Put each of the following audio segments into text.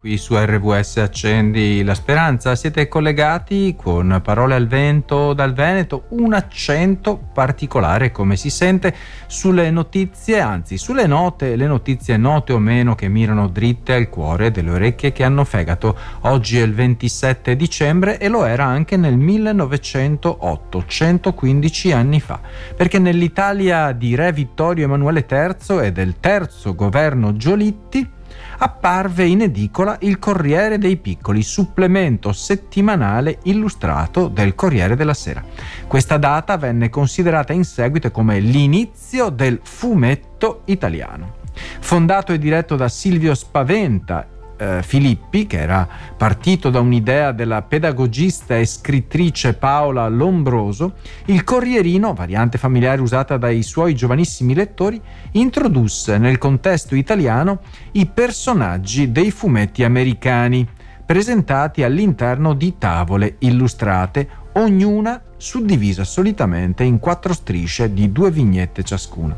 Qui su RVS Accendi la Speranza siete collegati con parole al vento dal Veneto, un accento particolare come si sente sulle notizie, anzi sulle note, le notizie note o meno che mirano dritte al cuore delle orecchie che hanno fegato. Oggi è il 27 dicembre e lo era anche nel 1908, 115 anni fa, perché nell'Italia di Re Vittorio Emanuele III e del terzo governo Giolitti apparve in edicola il Corriere dei Piccoli, supplemento settimanale illustrato del Corriere della Sera. Questa data venne considerata in seguito come l'inizio del fumetto italiano. Fondato e diretto da Silvio Spaventa, eh, Filippi, che era partito da un'idea della pedagogista e scrittrice Paola Lombroso, il Corrierino, variante familiare usata dai suoi giovanissimi lettori, introdusse nel contesto italiano i personaggi dei fumetti americani, presentati all'interno di tavole illustrate, ognuna suddivisa solitamente in quattro strisce di due vignette ciascuna.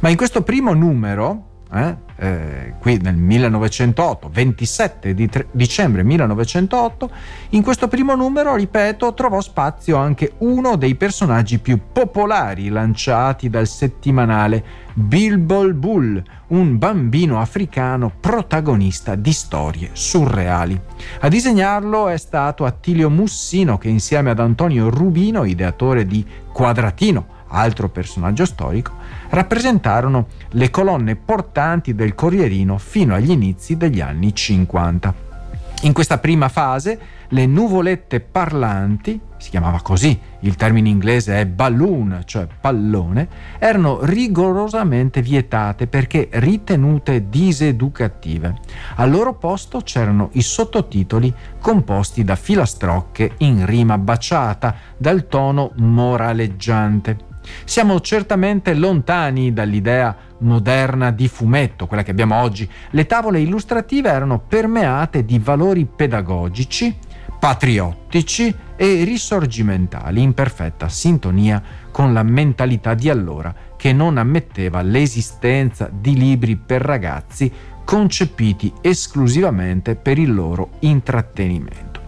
Ma in questo primo numero, eh, eh, qui nel 1908, 27 di tre, dicembre 1908, in questo primo numero, ripeto, trovò spazio anche uno dei personaggi più popolari lanciati dal settimanale Bilbo Bull, un bambino africano protagonista di storie surreali. A disegnarlo è stato Attilio Mussino che insieme ad Antonio Rubino, ideatore di Quadratino, altro personaggio storico, rappresentarono le colonne portanti del Corrierino fino agli inizi degli anni 50. In questa prima fase le nuvolette parlanti, si chiamava così, il termine inglese è balloon, cioè pallone, erano rigorosamente vietate perché ritenute diseducative. Al loro posto c'erano i sottotitoli composti da filastrocche in rima baciata dal tono moraleggiante. Siamo certamente lontani dall'idea moderna di fumetto, quella che abbiamo oggi. Le tavole illustrative erano permeate di valori pedagogici, patriottici e risorgimentali in perfetta sintonia con la mentalità di allora che non ammetteva l'esistenza di libri per ragazzi concepiti esclusivamente per il loro intrattenimento.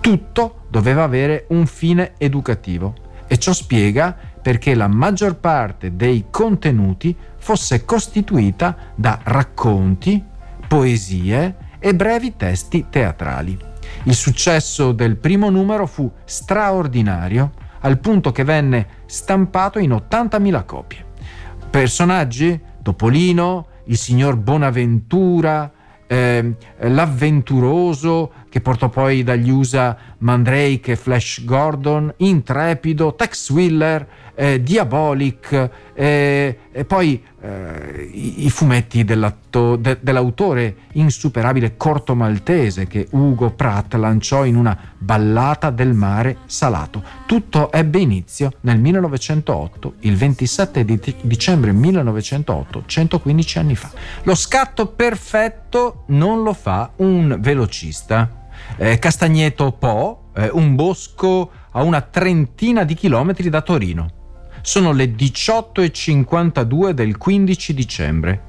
Tutto doveva avere un fine educativo e ciò spiega perché la maggior parte dei contenuti fosse costituita da racconti, poesie e brevi testi teatrali. Il successo del primo numero fu straordinario al punto che venne stampato in 80.000 copie. Personaggi? Topolino, il signor Bonaventura, eh, l'avventuroso che portò poi dagli USA Mandrake e Flash Gordon, Intrepido, Tex Willer, eh, Diabolic eh, e poi eh, i, i, fumetti de, dell'autore insuperabile corto maltese che Ugo Pratt lanciò in una ballata del mare salato. Tutto ebbe inizio nel 1908, il 27 di dicembre 1908, 115 anni fa. Lo scatto perfetto non lo fa un velocista. Eh, Castagneto Po, eh, un bosco a una trentina di chilometri da Torino sono le 18.52 del 15 dicembre.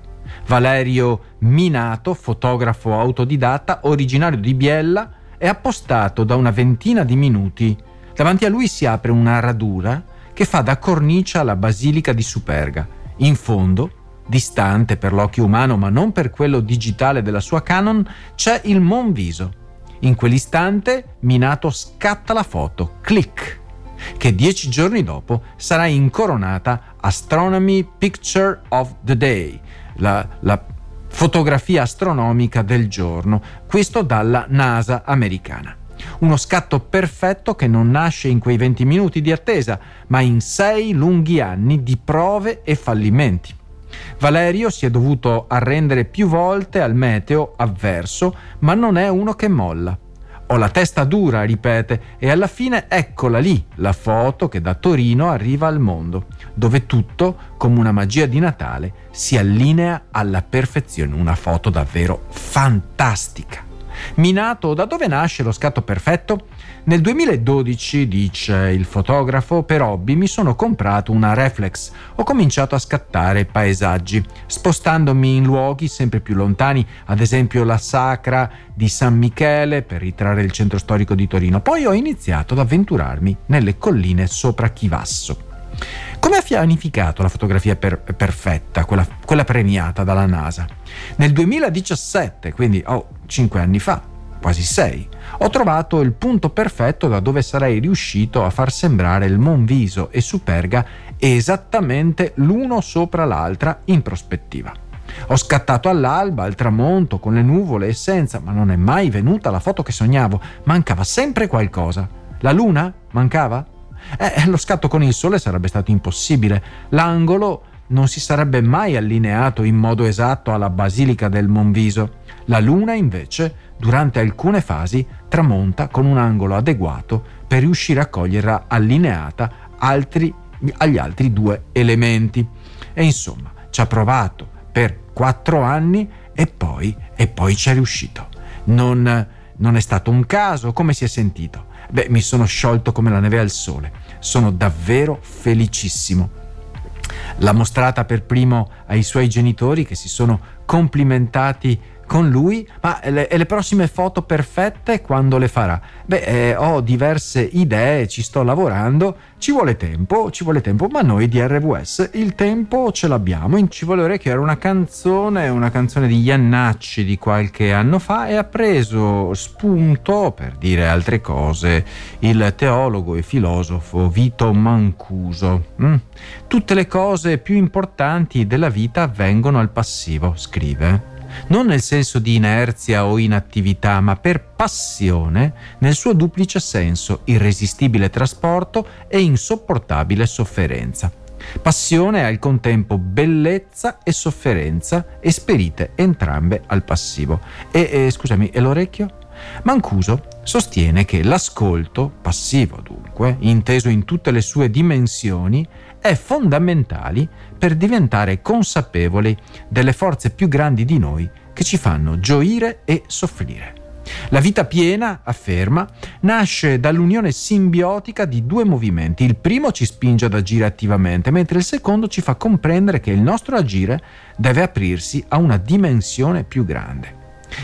Valerio Minato, fotografo autodidatta, originario di Biella, è appostato da una ventina di minuti. Davanti a lui si apre una radura che fa da cornice alla basilica di Superga. In fondo, distante per l'occhio umano ma non per quello digitale della sua Canon, c'è il Monviso. In quell'istante Minato scatta la foto. Clic! Che dieci giorni dopo sarà incoronata Astronomy Picture of the Day, la, la fotografia astronomica del giorno, questo dalla NASA americana. Uno scatto perfetto che non nasce in quei 20 minuti di attesa, ma in sei lunghi anni di prove e fallimenti. Valerio si è dovuto arrendere più volte al meteo avverso, ma non è uno che molla. Ho la testa dura, ripete, e alla fine eccola lì, la foto che da Torino arriva al mondo, dove tutto, come una magia di Natale, si allinea alla perfezione. Una foto davvero fantastica. Minato da dove nasce lo scatto perfetto? Nel 2012, dice il fotografo, per hobby mi sono comprato una reflex. Ho cominciato a scattare paesaggi, spostandomi in luoghi sempre più lontani, ad esempio la Sacra di San Michele per ritrarre il centro storico di Torino. Poi ho iniziato ad avventurarmi nelle colline sopra Chivasso. Come ha pianificato la fotografia per, perfetta, quella, quella, premiata dalla NASA? Nel 2017, quindi oh, 5 anni fa, quasi 6, ho trovato il punto perfetto da dove sarei riuscito a far sembrare il Monviso e Superga esattamente l'uno sopra l'altra in prospettiva. Ho scattato all'alba, al tramonto, con le nuvole e senza, ma non è mai venuta la foto che sognavo. Mancava sempre qualcosa. La luna? Mancava? Eh, lo scatto con il sole sarebbe stato impossibile. L'angolo non si sarebbe mai allineato in modo esatto alla basilica del Monviso. La luna, invece, durante alcune fasi, tramonta con un angolo adeguato per riuscire a coglierla allineata altri, agli altri due elementi. E insomma, ci ha provato per quattro anni e poi, e poi ci è riuscito. Non, non è stato un caso, come si è sentito? Beh, mi sono sciolto come la neve al sole. Sono davvero felicissimo. L'ha mostrata per primo ai suoi genitori che si sono complimentati con lui, ma le, le, prossime foto perfette quando le farà? Beh, eh, ho diverse idee, ci sto lavorando, ci vuole tempo, ci vuole tempo, ma noi di RWS il tempo ce l'abbiamo. Ci vuole orecchio, era una canzone, una canzone di Iannacci di qualche anno fa e ha preso spunto, per dire altre cose, il teologo e filosofo Vito Mancuso. Mm? Tutte le cose più importanti della vita avvengono al passivo, scrive non nel senso di inerzia o inattività, ma per passione nel suo duplice senso, irresistibile trasporto e insopportabile sofferenza. Passione è al contempo bellezza e sofferenza, esperite entrambe al passivo. E, e scusami, e l'orecchio? Mancuso sostiene che l'ascolto, passivo dunque, inteso in tutte le sue dimensioni, è fondamentale per diventare consapevoli delle forze più grandi di noi che ci fanno gioire e soffrire. La vita piena, afferma, nasce dall'unione simbiotica di due movimenti. Il primo ci spinge ad agire attivamente, mentre il secondo ci fa comprendere che il nostro agire deve aprirsi a una dimensione più grande.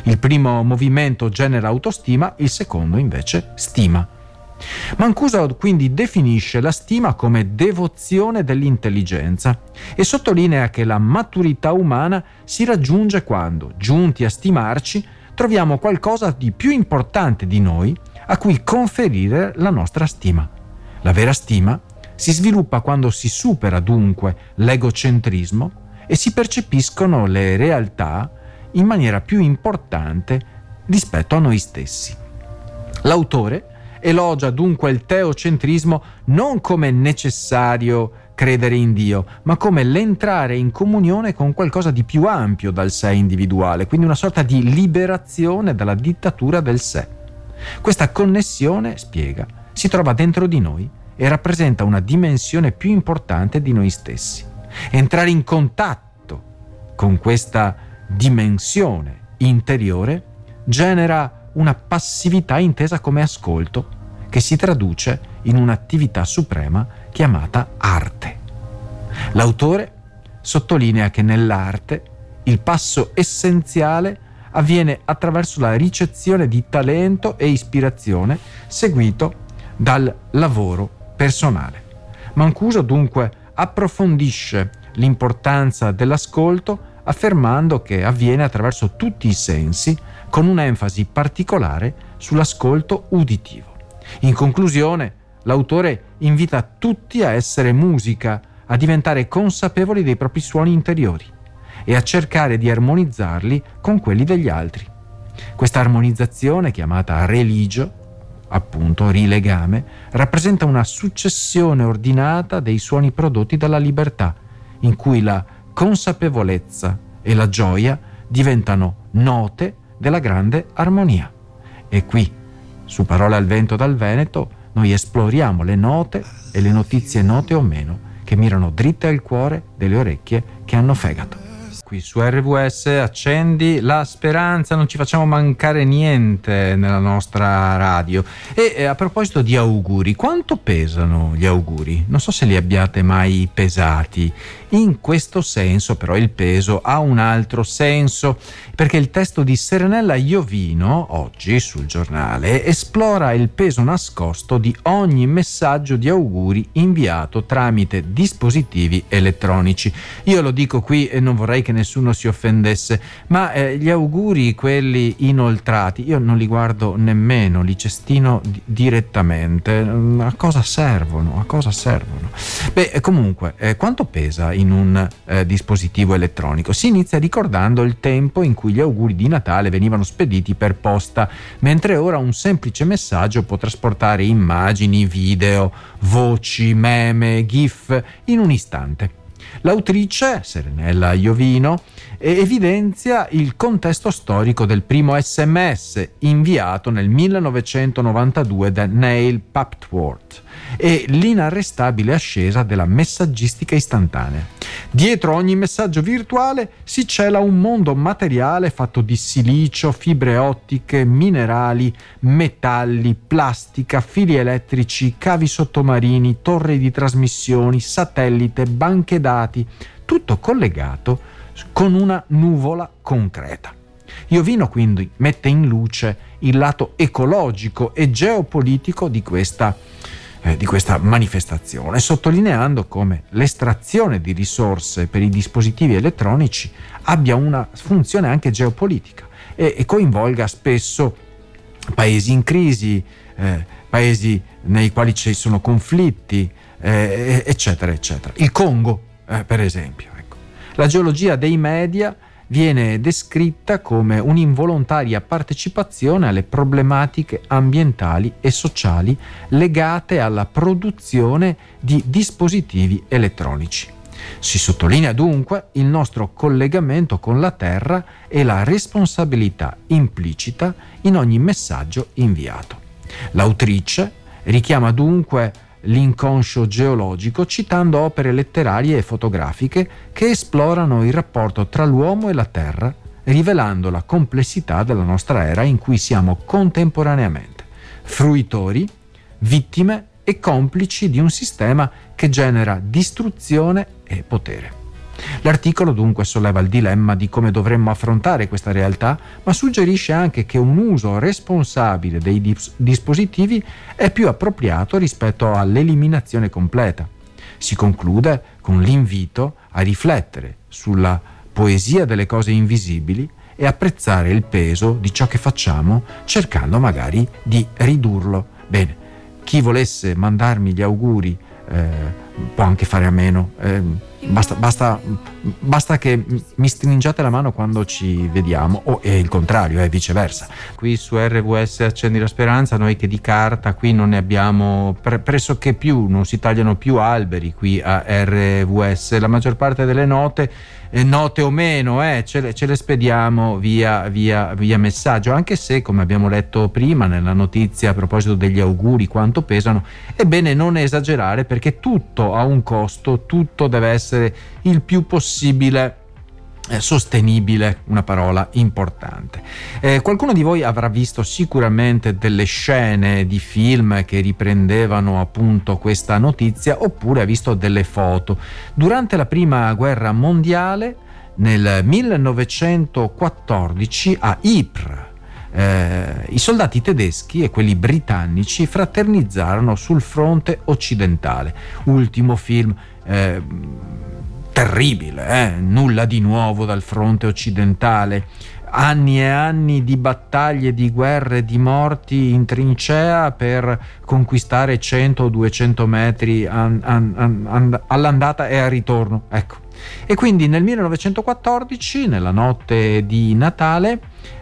Il primo movimento genera autostima, il secondo invece stima. Mancuso quindi definisce la stima come devozione dell'intelligenza e sottolinea che la maturità umana si raggiunge quando, giunti a stimarci, troviamo qualcosa di più importante di noi a cui conferire la nostra stima. La vera stima si sviluppa quando si supera dunque l'egocentrismo e si percepiscono le realtà in maniera più importante rispetto a noi stessi. L'autore elogia dunque il teocentrismo non come necessario credere in Dio, ma come l'entrare in comunione con qualcosa di più ampio dal sé individuale, quindi una sorta di liberazione dalla dittatura del sé. Questa connessione, spiega, si trova dentro di noi e rappresenta una dimensione più importante di noi stessi. Entrare in contatto con questa dimensione interiore genera una passività intesa come ascolto che si traduce in un'attività suprema chiamata arte. L'autore sottolinea che nell'arte il passo essenziale avviene attraverso la ricezione di talento e ispirazione seguito dal lavoro personale. Mancuso dunque approfondisce l'importanza dell'ascolto affermando che avviene attraverso tutti i sensi con un'enfasi particolare sull'ascolto uditivo. In conclusione, l'autore invita tutti a essere musica, a diventare consapevoli dei propri suoni interiori e a cercare di armonizzarli con quelli degli altri. Questa armonizzazione, chiamata religio, appunto rilegame, rappresenta una successione ordinata dei suoni prodotti dalla libertà, in cui la consapevolezza e la gioia diventano note della grande armonia. E qui su Parole al vento dal Veneto noi esploriamo le note e le notizie note o meno che mirano dritte al cuore delle orecchie che hanno fegato. qui su RVS accendi la speranza, non ci facciamo mancare niente nella nostra radio. E eh, a proposito di auguri, quanto pesano gli auguri? Non so se li abbiate mai pesati. In questo senso però il peso ha un altro senso, perché il testo di Serenella Iovino, oggi sul giornale, esplora il peso nascosto di ogni messaggio di auguri inviato tramite dispositivi elettronici. Io lo dico qui e non vorrei che nessuno si offendesse, ma eh, gli auguri, quelli inoltrati, io non li guardo nemmeno, li cestino di- direttamente. A cosa servono? A cosa servono? Beh, comunque, eh, quanto pesa in un eh, dispositivo elettronico? Si inizia ricordando il tempo in cui gli auguri di Natale venivano spediti per posta, mentre ora un semplice messaggio può trasportare immagini, video, voci, meme, gif in un istante. L'autrice, Serenella Iovino, evidenzia il contesto storico del primo sms inviato nel 1992 da Neil Papworth e l'inarrestabile ascesa della messaggistica istantanea. Dietro ogni messaggio virtuale si cela un mondo materiale fatto di silicio, fibre ottiche, minerali, metalli, plastica, fili elettrici, cavi sottomarini, torri di trasmissioni, satellite, banche dati, tutto collegato con una nuvola concreta. Iovino quindi mette in luce il lato ecologico e geopolitico di questa eh, di questa manifestazione, sottolineando come l'estrazione di risorse per i dispositivi elettronici abbia una funzione anche geopolitica e, e coinvolga spesso paesi in crisi, eh, paesi nei quali ci sono conflitti, eh, eccetera, eccetera. Il Congo, eh, per esempio. Ecco. La geologia dei media viene descritta come un'involontaria partecipazione alle problematiche ambientali e sociali legate alla produzione di dispositivi elettronici. Si sottolinea dunque il nostro collegamento con la Terra e la responsabilità implicita in ogni messaggio inviato. L'autrice richiama dunque l'inconscio geologico citando opere letterarie e fotografiche che esplorano il rapporto tra l'uomo e la Terra, rivelando la complessità della nostra era in cui siamo contemporaneamente fruitori, vittime e complici di un sistema che genera distruzione e potere. L'articolo dunque solleva il dilemma di come dovremmo affrontare questa realtà, ma suggerisce anche che un uso responsabile dei dis- dispositivi è più appropriato rispetto all'eliminazione completa. Si conclude con l'invito a riflettere sulla poesia delle cose invisibili e apprezzare il peso di ciò che facciamo cercando magari di ridurlo. Bene, chi volesse mandarmi gli auguri eh, può anche fare a meno. Eh, Basta, basta, basta, che mi stringiate la mano quando ci vediamo, o è il contrario, è viceversa. Qui su RVS Accendi la Speranza, noi che di carta qui non ne abbiamo pre- pressoché più, non si tagliano più alberi qui a RVS, la maggior parte delle note eh, note o meno, eh, ce, le, ce, le, spediamo via, via, via, messaggio, anche se, come abbiamo letto prima nella notizia a proposito degli auguri, quanto pesano, è bene non esagerare perché tutto ha un costo, tutto deve essere il più possibile eh, sostenibile, una parola importante. Eh, qualcuno di voi avrà visto sicuramente delle scene di film che riprendevano appunto questa notizia oppure ha visto delle foto. Durante la prima guerra mondiale, nel 1914 a Ypres, eh, i soldati tedeschi e quelli britannici fraternizzarono sul fronte occidentale. Ultimo film eh, terribile, eh? nulla di nuovo dal fronte occidentale, anni e anni di battaglie, di guerre, di morti in trincea per conquistare 100 o 200 metri an, an, an, all'andata e al ritorno. Ecco. E quindi nel 1914, nella notte di Natale,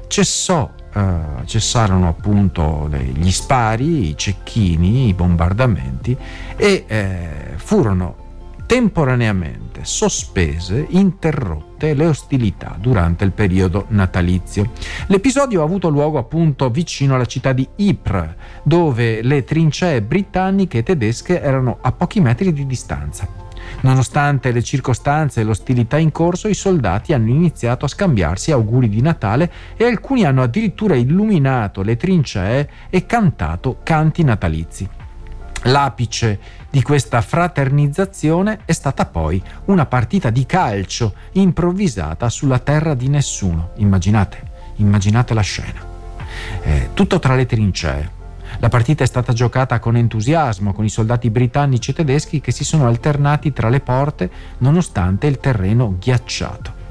cessò Uh, cessarono appunto gli spari, i cecchini, i bombardamenti e eh, furono temporaneamente sospese, interrotte le ostilità durante il periodo natalizio. L'episodio ha avuto luogo appunto vicino alla città di Ypres, dove le trincee britanniche e tedesche erano a pochi metri di distanza. Nonostante le circostanze e l'ostilità in corso, i soldati hanno iniziato a scambiarsi auguri di Natale e alcuni hanno addirittura illuminato le trincee e cantato canti natalizi. L'apice di questa fraternizzazione è stata poi una partita di calcio improvvisata sulla terra di nessuno. Immaginate, immaginate la scena. Eh, tutto tra le trincee. La partita è stata giocata con entusiasmo, con i soldati britannici e tedeschi che si sono alternati tra le porte nonostante il terreno ghiacciato.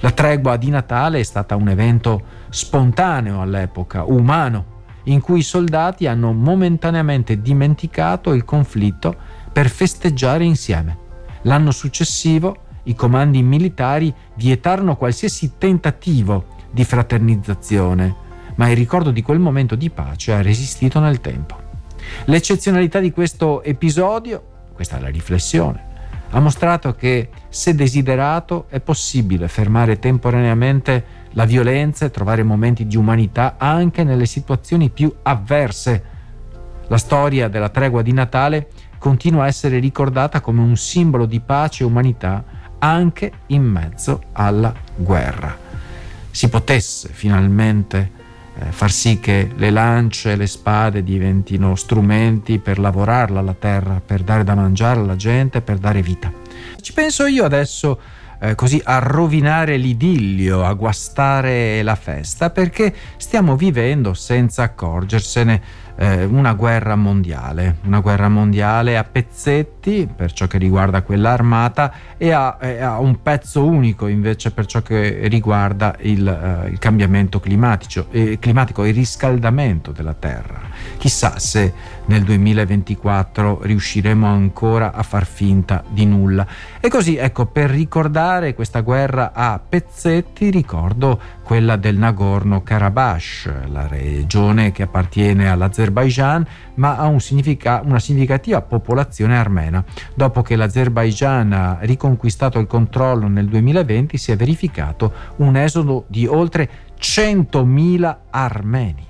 La tregua di Natale è stata un evento spontaneo all'epoca, umano, in cui i soldati hanno momentaneamente dimenticato il conflitto per festeggiare insieme. L'anno successivo i comandi militari vietarono qualsiasi tentativo di fraternizzazione, ma il ricordo di quel momento di pace ha resistito nel tempo. L'eccezionalità di questo episodio, questa è la riflessione, ha mostrato che se desiderato è possibile fermare temporaneamente la violenza e trovare momenti di umanità anche nelle situazioni più avverse. La storia della tregua di Natale continua a essere ricordata come un simbolo di pace e umanità anche in mezzo alla guerra. Si potesse finalmente eh, far sì che le lance e le spade diventino strumenti per lavorarla la terra, per dare da mangiare alla gente, per dare vita. Ci penso io adesso eh, così a rovinare l'idillio, a guastare la festa, perché stiamo vivendo senza accorgersene eh, una guerra mondiale, una guerra mondiale a pezzetti per ciò che riguarda quella armata e a, a un pezzo unico invece per ciò che riguarda il, eh, il cambiamento climatico, eh, climatico, il riscaldamento della Terra. Chissà se nel 2024 riusciremo ancora a far finta di nulla. E così, ecco, per ricordare questa guerra a pezzetti, ricordo quella del Nagorno-Karabakh, la regione che appartiene all'Azerbaijan, ma ha un significa- una significativa popolazione armena. Dopo che l'Azerbaijan ha riconquistato il controllo nel 2020, si è verificato un esodo di oltre 100.000 armeni.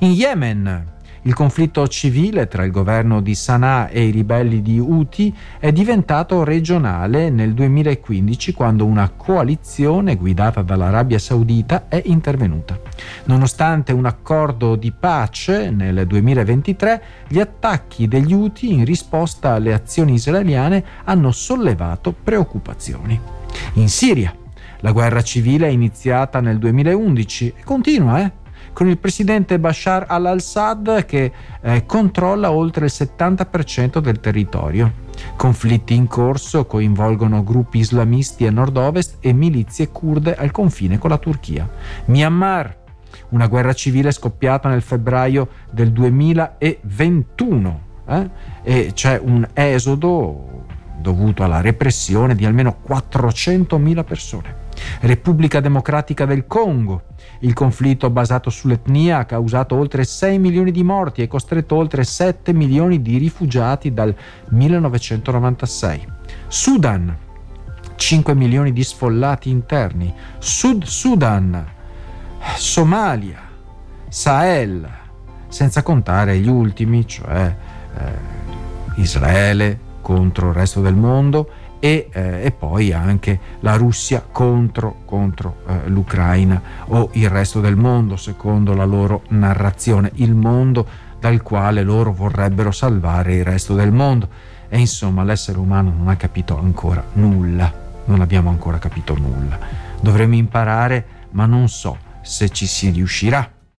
In Yemen, il conflitto civile tra il governo di Sana'a e i ribelli di Houthi è diventato regionale nel 2015 quando una coalizione guidata dall'Arabia Saudita è intervenuta. Nonostante un accordo di pace nel 2023, gli attacchi degli Houthi in risposta alle azioni israeliane hanno sollevato preoccupazioni. In Siria, la guerra civile è iniziata nel 2011 e continua, eh? Con il presidente Bashar al-Assad che eh, controlla oltre il 70% del territorio. Conflitti in corso coinvolgono gruppi islamisti a nord-ovest e milizie kurde al confine con la Turchia. Myanmar, una guerra civile scoppiata nel febbraio del 2021 eh? e c'è un esodo dovuto alla repressione di almeno 400.000 persone. Repubblica Democratica del Congo. Il conflitto basato sull'etnia ha causato oltre 6 milioni di morti e costretto oltre 7 milioni di rifugiati dal 1996. Sudan. 5 milioni di sfollati interni. Sud Sudan. Somalia. Sahel. Senza contare gli ultimi, cioè eh, Israele contro il resto del mondo e, eh, e, poi anche la Russia contro, contro eh, l'Ucraina o il resto del mondo, secondo la loro narrazione, il mondo dal quale loro vorrebbero salvare il resto del mondo. E insomma l'essere umano non ha capito ancora nulla, non abbiamo ancora capito nulla. Dovremmo imparare, ma non so se ci si riuscirà.